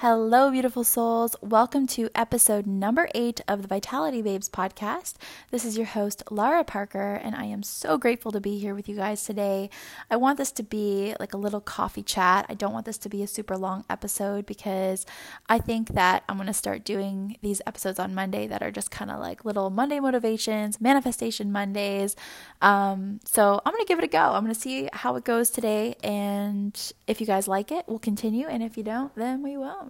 Hello, beautiful souls. Welcome to episode number eight of the Vitality Babes podcast. This is your host, Lara Parker, and I am so grateful to be here with you guys today. I want this to be like a little coffee chat. I don't want this to be a super long episode because I think that I'm going to start doing these episodes on Monday that are just kind of like little Monday motivations, manifestation Mondays. Um, so I'm going to give it a go. I'm going to see how it goes today. And if you guys like it, we'll continue. And if you don't, then we won't.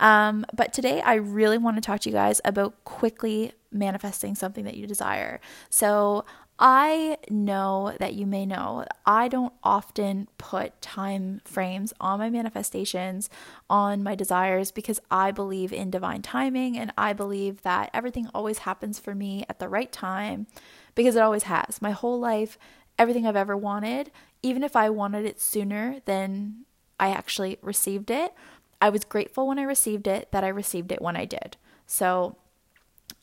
Um, but today, I really want to talk to you guys about quickly manifesting something that you desire. So, I know that you may know I don't often put time frames on my manifestations, on my desires, because I believe in divine timing and I believe that everything always happens for me at the right time because it always has. My whole life, everything I've ever wanted, even if I wanted it sooner than I actually received it, I was grateful when I received it that I received it when I did. So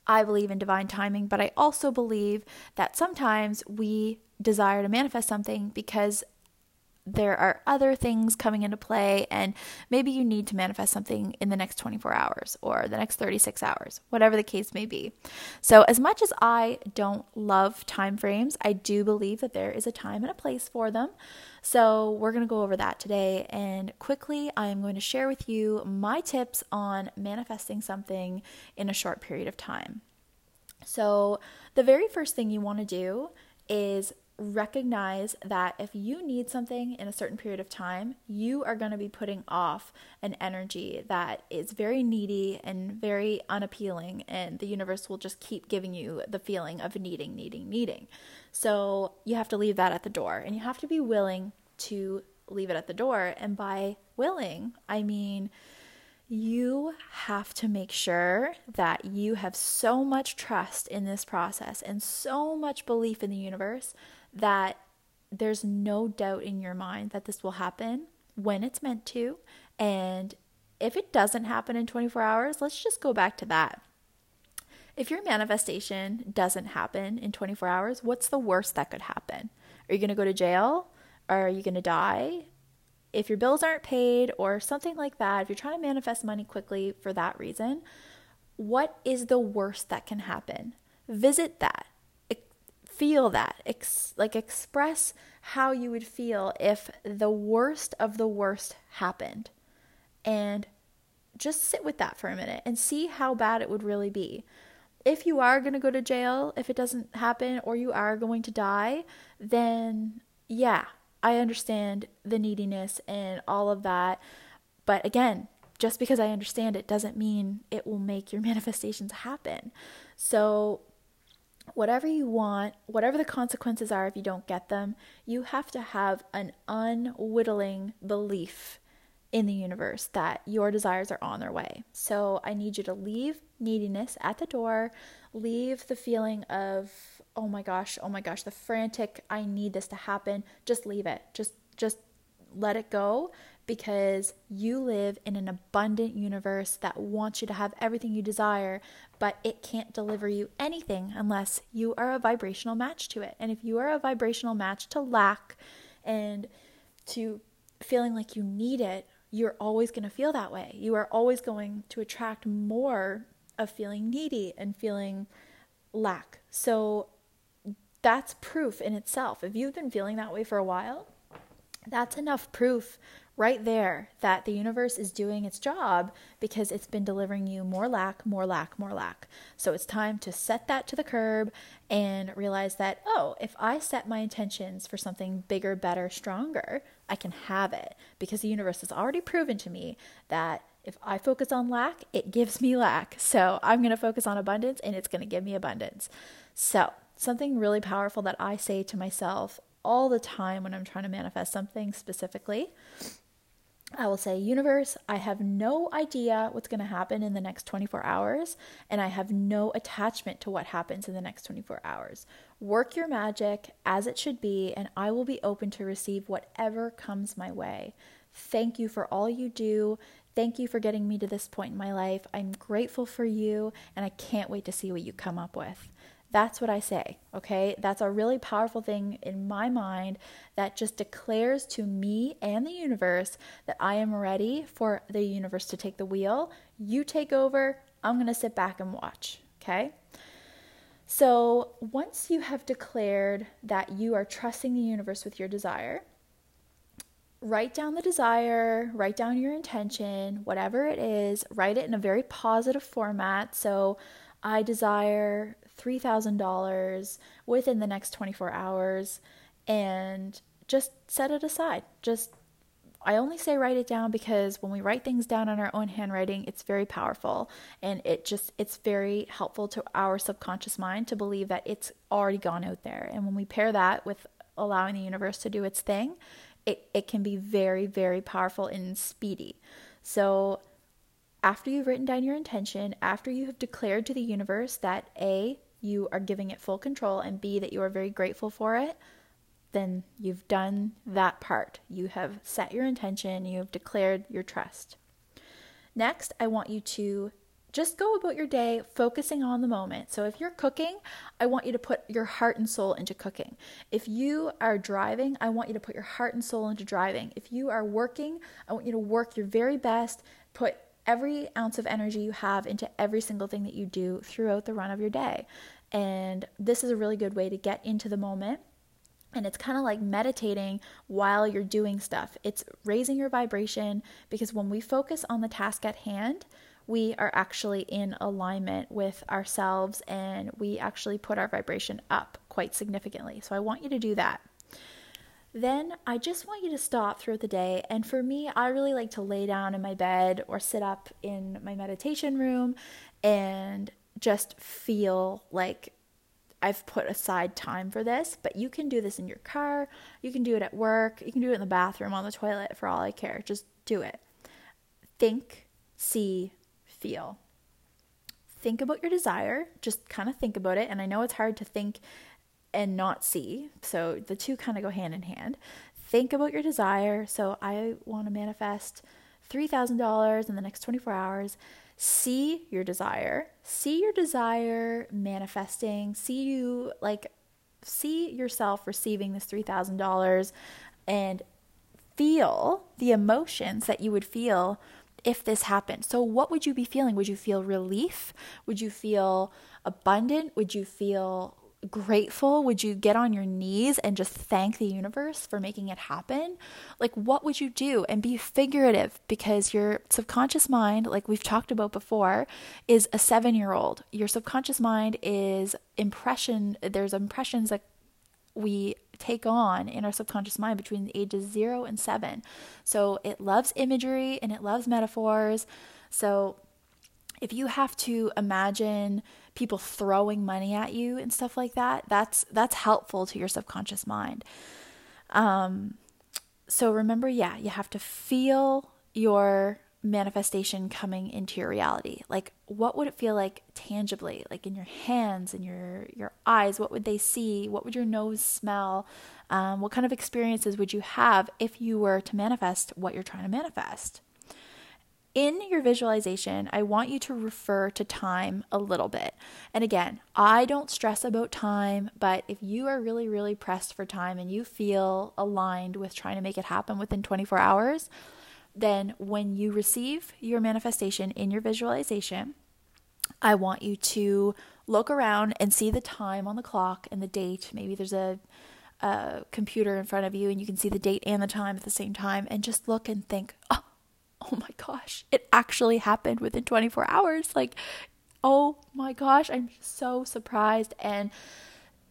I believe in divine timing, but I also believe that sometimes we desire to manifest something because there are other things coming into play, and maybe you need to manifest something in the next 24 hours or the next 36 hours, whatever the case may be. So, as much as I don't love time frames, I do believe that there is a time and a place for them. So, we're going to go over that today. And quickly, I'm going to share with you my tips on manifesting something in a short period of time. So, the very first thing you want to do is recognize that if you need something in a certain period of time, you are going to be putting off an energy that is very needy and very unappealing, and the universe will just keep giving you the feeling of needing, needing, needing. So you have to leave that at the door, and you have to be willing to leave it at the door. And by willing, I mean, you have to make sure that you have so much trust in this process and so much belief in the universe that there's no doubt in your mind that this will happen when it's meant to. And if it doesn't happen in 24 hours, let's just go back to that. If your manifestation doesn't happen in 24 hours, what's the worst that could happen? Are you going to go to jail? Are you going to die? If your bills aren't paid or something like that, if you're trying to manifest money quickly for that reason, what is the worst that can happen? Visit that. Feel that. Ex- like express how you would feel if the worst of the worst happened. And just sit with that for a minute and see how bad it would really be. If you are going to go to jail if it doesn't happen or you are going to die then yeah i understand the neediness and all of that but again just because i understand it doesn't mean it will make your manifestations happen so whatever you want, whatever the consequences are if you don't get them, you have to have an unwhittling belief in the universe that your desires are on their way. So I need you to leave neediness at the door, leave the feeling of, oh my gosh, oh my gosh, the frantic, I need this to happen. Just leave it. Just just let it go because you live in an abundant universe that wants you to have everything you desire, but it can't deliver you anything unless you are a vibrational match to it. And if you are a vibrational match to lack and to feeling like you need it, you're always going to feel that way. You are always going to attract more of feeling needy and feeling lack. So that's proof in itself. If you've been feeling that way for a while, that's enough proof right there that the universe is doing its job because it's been delivering you more lack, more lack, more lack. So it's time to set that to the curb and realize that, oh, if I set my intentions for something bigger, better, stronger, I can have it because the universe has already proven to me that if I focus on lack, it gives me lack. So I'm going to focus on abundance and it's going to give me abundance. So, something really powerful that I say to myself all the time when I'm trying to manifest something specifically I will say, Universe, I have no idea what's going to happen in the next 24 hours, and I have no attachment to what happens in the next 24 hours. Work your magic as it should be, and I will be open to receive whatever comes my way. Thank you for all you do. Thank you for getting me to this point in my life. I'm grateful for you, and I can't wait to see what you come up with. That's what I say, okay? That's a really powerful thing in my mind that just declares to me and the universe that I am ready for the universe to take the wheel. You take over, I'm to sit back and watch, okay? So, once you have declared that you are trusting the universe with your desire, write down the desire, write down your intention, whatever it is, write it in a very positive format. So, I desire $3,000 within the next 24 hours and just set it aside. Just I only say write it down because when we write things down in our own handwriting, it's very powerful and it just it's very helpful to our subconscious mind to believe that it's already gone out there. And when we pair that with allowing the universe to do its thing, it, it can be very, very powerful and speedy. So after you've written down your intention, after you have declared to the universe that A, you are giving it full control, and B, that you are very grateful for it, then you've done that part. You have set your intention, you have declared your trust. Next, I want you to just go about your day focusing on the moment. So, if you're cooking, I want you to put your heart and soul into cooking. If you are driving, I want you to put your heart and soul into driving. If you are working, I want you to work your very best, put every ounce of energy you have into every single thing that you do throughout the run of your day. And this is a really good way to get into the moment and it's kind of like meditating while you're doing stuff. It's raising your vibration because when we focus on the task at hand, we are actually in alignment with ourselves and we actually put our vibration up quite significantly. So I want you to do that. Then I just want you to stop throughout the day. And for me, I really like to lay down in my bed or sit up in my meditation room and just feel like I've put aside time for this, but you can do this in your car, you can do it at work, you can do it in the bathroom, on the toilet, for all I care. Just do it. Think, see, feel. Think about your desire, just kind of think about it. And I know it's hard to think and not see, so the two kind of go hand in hand. Think about your desire. So I want to manifest $3,000 in the next 24 hours see your desire, see your desire manifesting, see you like see yourself receiving this $3,000 and feel the emotions that you would feel if this happened. So, what would you be feeling? Would you feel relief? Would you feel abundant? Would you feel grateful? Would you get on your knees and just thank the universe for making it happen? Like, what would you do? And be figurative because your subconscious mind, like we've talked about before, is a seven year old. Your subconscious mind is impression, there's impressions that we take on in our subconscious mind between the ages zero and seven. So it loves imagery and it loves metaphors. So if you have to imagine people throwing money at you and stuff like that, that's that's helpful to your subconscious mind. Um, so remember, yeah, you have to feel your manifestation coming into your reality. Like what would it feel like tangibly? Like in your hands and your your eyes, what would they see? What would your nose smell? Um, what kind of experiences would you have if you were to manifest what you're trying to manifest? In your visualization, I want you to refer to time a little bit. And again, I don't stress about time, but if you are really, really pressed for time and you feel aligned with trying to make it happen within 24 hours, then when you receive your manifestation in your visualization, I want you to look around and see the time on the clock and the date. Maybe there's a, a computer in front of you and you can see the date and the time at the same time, and just look and think, oh, oh my gosh, it actually happened within 24 hours. Like, oh my gosh, I'm so surprised. And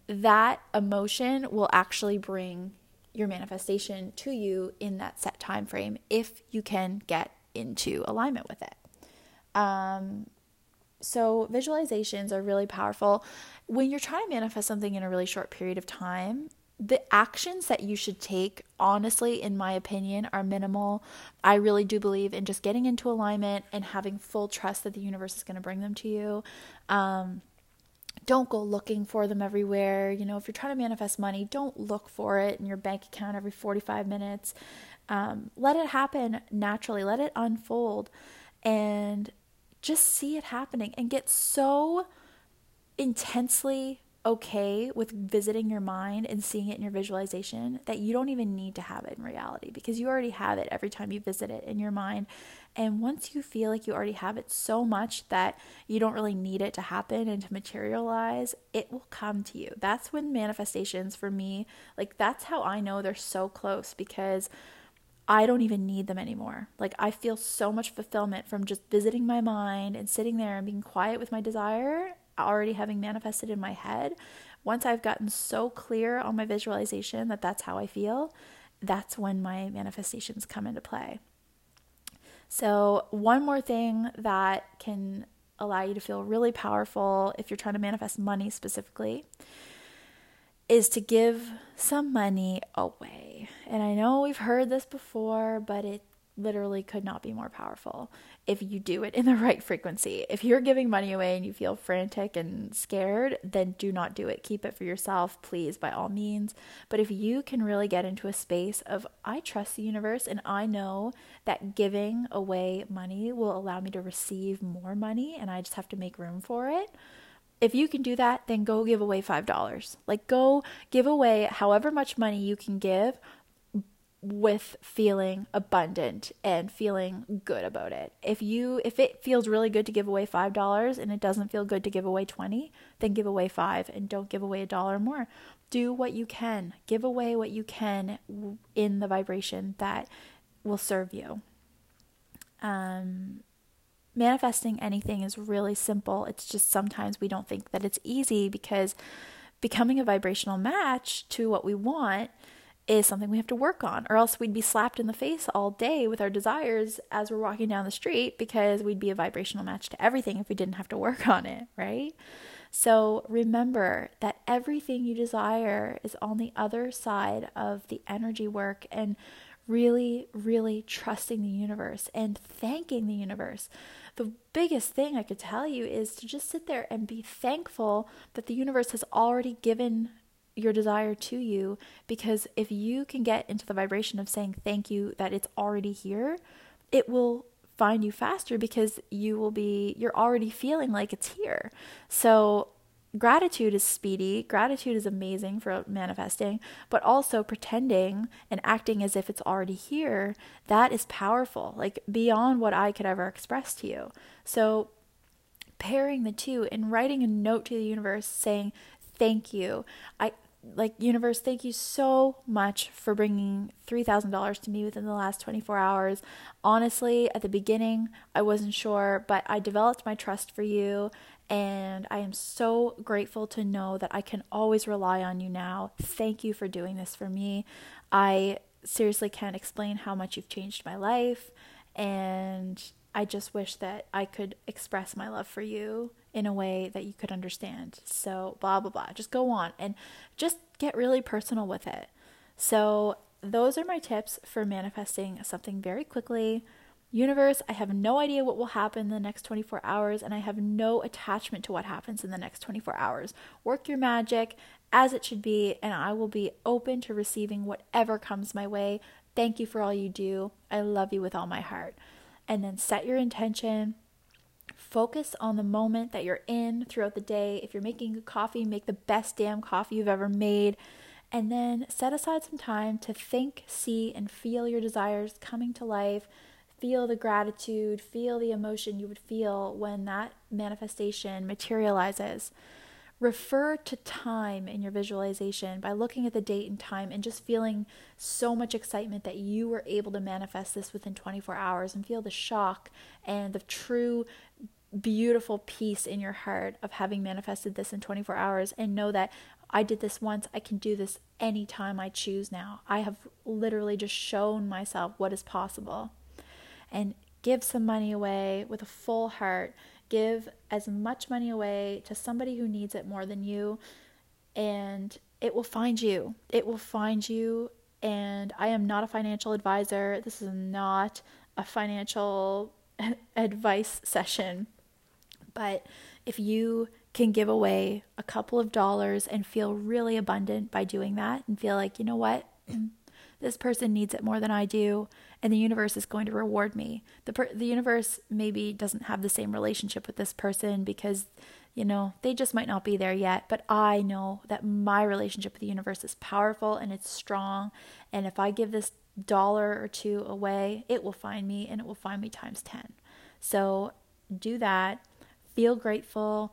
that emotion will actually bring your manifestation to you in that set time frame if you can get into alignment with it. Um, so, visualizations are really powerful. When you're trying to manifest something in a really short period of time, the actions that you should take, honestly, in my opinion, are minimal. I really do believe in just getting into alignment and having full trust that the universe is going to bring them to you. Um, don't go looking for them everywhere. You know, if you're trying to manifest money, don't look for it in your bank account every 45 minutes. Um, let it happen naturally, let it unfold, and just see it happening and get so intensely okay with visiting your mind and seeing it in your visualization that you don't even need to have it in reality because you already have it every time you visit it in your mind. And once you feel like you already have it so much that you don't really need it to happen and to materialize, it will come to you. That's when manifestations for me, like that's how I know they're so close because I don't even need them anymore. Like I feel so much fulfillment from just visiting my mind and sitting there and being quiet with my desire already having manifested in my head, once I've gotten so clear on my visualization that that's how I feel, that's when my manifestations come into play. So, one more thing that can allow you to feel really powerful if you're trying to manifest money specifically is to give some money away. And I know we've heard this before, but it literally could not be more powerful if you do it in the right frequency. If you're giving money away and you feel frantic and scared, then do not do it. Keep it for yourself, please, by all means. But if you can really get into a space of, I trust the universe and I know that giving away money will allow me to receive more money and I just have to make room for it. If you can do that, then go give away $5. Like, go give away however much money you can give with feeling abundant and feeling good about it. If you if it feels really good to give away $5 and it doesn't feel good to give away 20, then give away 5 and don't give away a dollar more. Do what you can. Give away what you can in the vibration that will serve you. Um manifesting anything is really simple. It's just sometimes we don't think that it's easy because becoming a vibrational match to what we want is something we have to work on, or else we'd be slapped in the face all day with our desires as we're walking down the street because we'd be a vibrational match to everything if we didn't have to work on it, right? So remember that everything you desire is on the other side of the energy work and really, really trusting the universe and thanking the universe. The biggest thing I could tell you is to just sit there and be thankful that the universe has already given your desire to you because if you can get into the vibration of saying thank you that it's already here, it will find you faster because you will be you're already feeling like it's here. So gratitude is speedy, gratitude is amazing for manifesting, but also pretending and acting as if it's already here, that is powerful, like beyond what I could ever express to you. So pairing the two and writing a note to the universe saying thank you. I like universe thank you so much for bringing $3000 to me within the last 24 hours. Honestly at the beginning i wasn't sure but i developed my trust for you and i am so grateful to know that i can always rely on you now. Thank you for doing this for me. I seriously can't explain how much you've changed my life and i just wish that i could express my love for you in a way that you could understand. So, blah, blah, blah. Just go on and just get really personal with it. So, those are my tips for manifesting something very quickly. Universe, I have no idea what will happen in the next 24 hours, and I have no attachment to what happens in the next 24 hours. Work your magic as it should be, and I will be open to receiving whatever comes my way. Thank you for all you do. I love you with all my heart. And then set your intention Focus on the moment that you're in throughout the day. If you're making coffee, make the best damn coffee you've ever made. And then set aside some time to think, see, and feel your desires coming to life. Feel the gratitude, feel the emotion you would feel when that manifestation materializes. Refer to time in your visualization by looking at the date and time and just feeling so much excitement that you were able to manifest this within 24 hours and feel the shock and the true beautiful peace in your heart of having manifested this in 24 hours and know that I did this once, I can do this anytime I choose now. I have literally just shown myself what is possible. And give some money away with a full heart. Give as much money away to somebody who needs it more than you, and it will find you. It will find you. And I am not a financial advisor. This is not a financial advice session. But if you can give away a couple of dollars and feel really abundant by doing that and feel like, you know what? This person needs it more than I do, and the universe is going to reward me. The per- the universe maybe doesn't have the same relationship with this person because you know, they just might not be there yet, but I know that my relationship with the universe is powerful and it's strong, and if I give this dollar or two away, it will find me and it will find me times 10. So, do that. Feel grateful.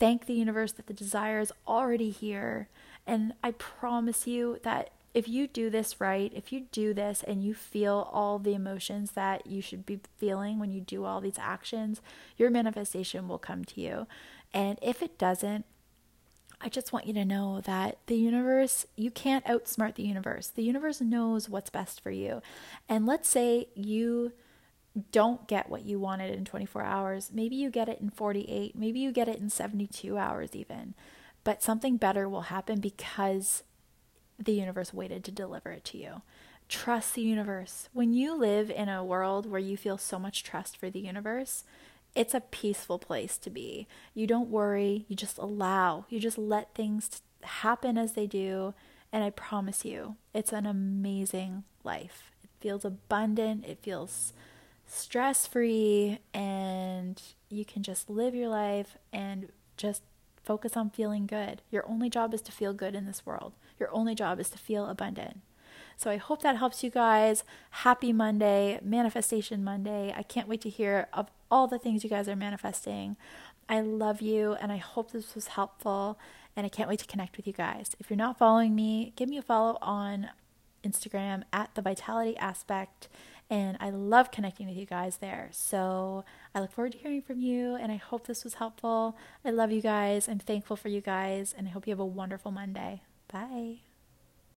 Thank the universe that the desire is already here. And I promise you that if you do this right, if you do this and you feel all the emotions that you should be feeling when you do all these actions, your manifestation will come to you. And if it doesn't, I just want you to know that the universe, you can't outsmart the universe. The universe knows what's best for you. And let's say you don't get what you wanted in 24 hours. Maybe you get it in 48, maybe you get it in 72 hours, even. But something better will happen because the universe waited to deliver it to you. Trust the universe. When you live in a world where you feel so much trust for the universe, it's a peaceful place to be. You don't worry, you just allow, you just let things happen as they do. And I promise you, it's an amazing life. It feels abundant, it feels stress free and you can just live your life and just focus on feeling good. Your only job is to feel good in this world. Your only job is to feel abundant. So I hope that helps you guys. Happy Monday, Manifestation Monday. I can't wait to hear of all the things you guys are manifesting. I love you and I hope this was helpful and I can't wait to connect with you guys. If you're not following me, give me a follow on Instagram at the Vitality Aspect and I love connecting with you guys there. So I look forward to hearing from you, and I hope this was helpful. I love you guys. I'm thankful for you guys, and I hope you have a wonderful Monday. Bye.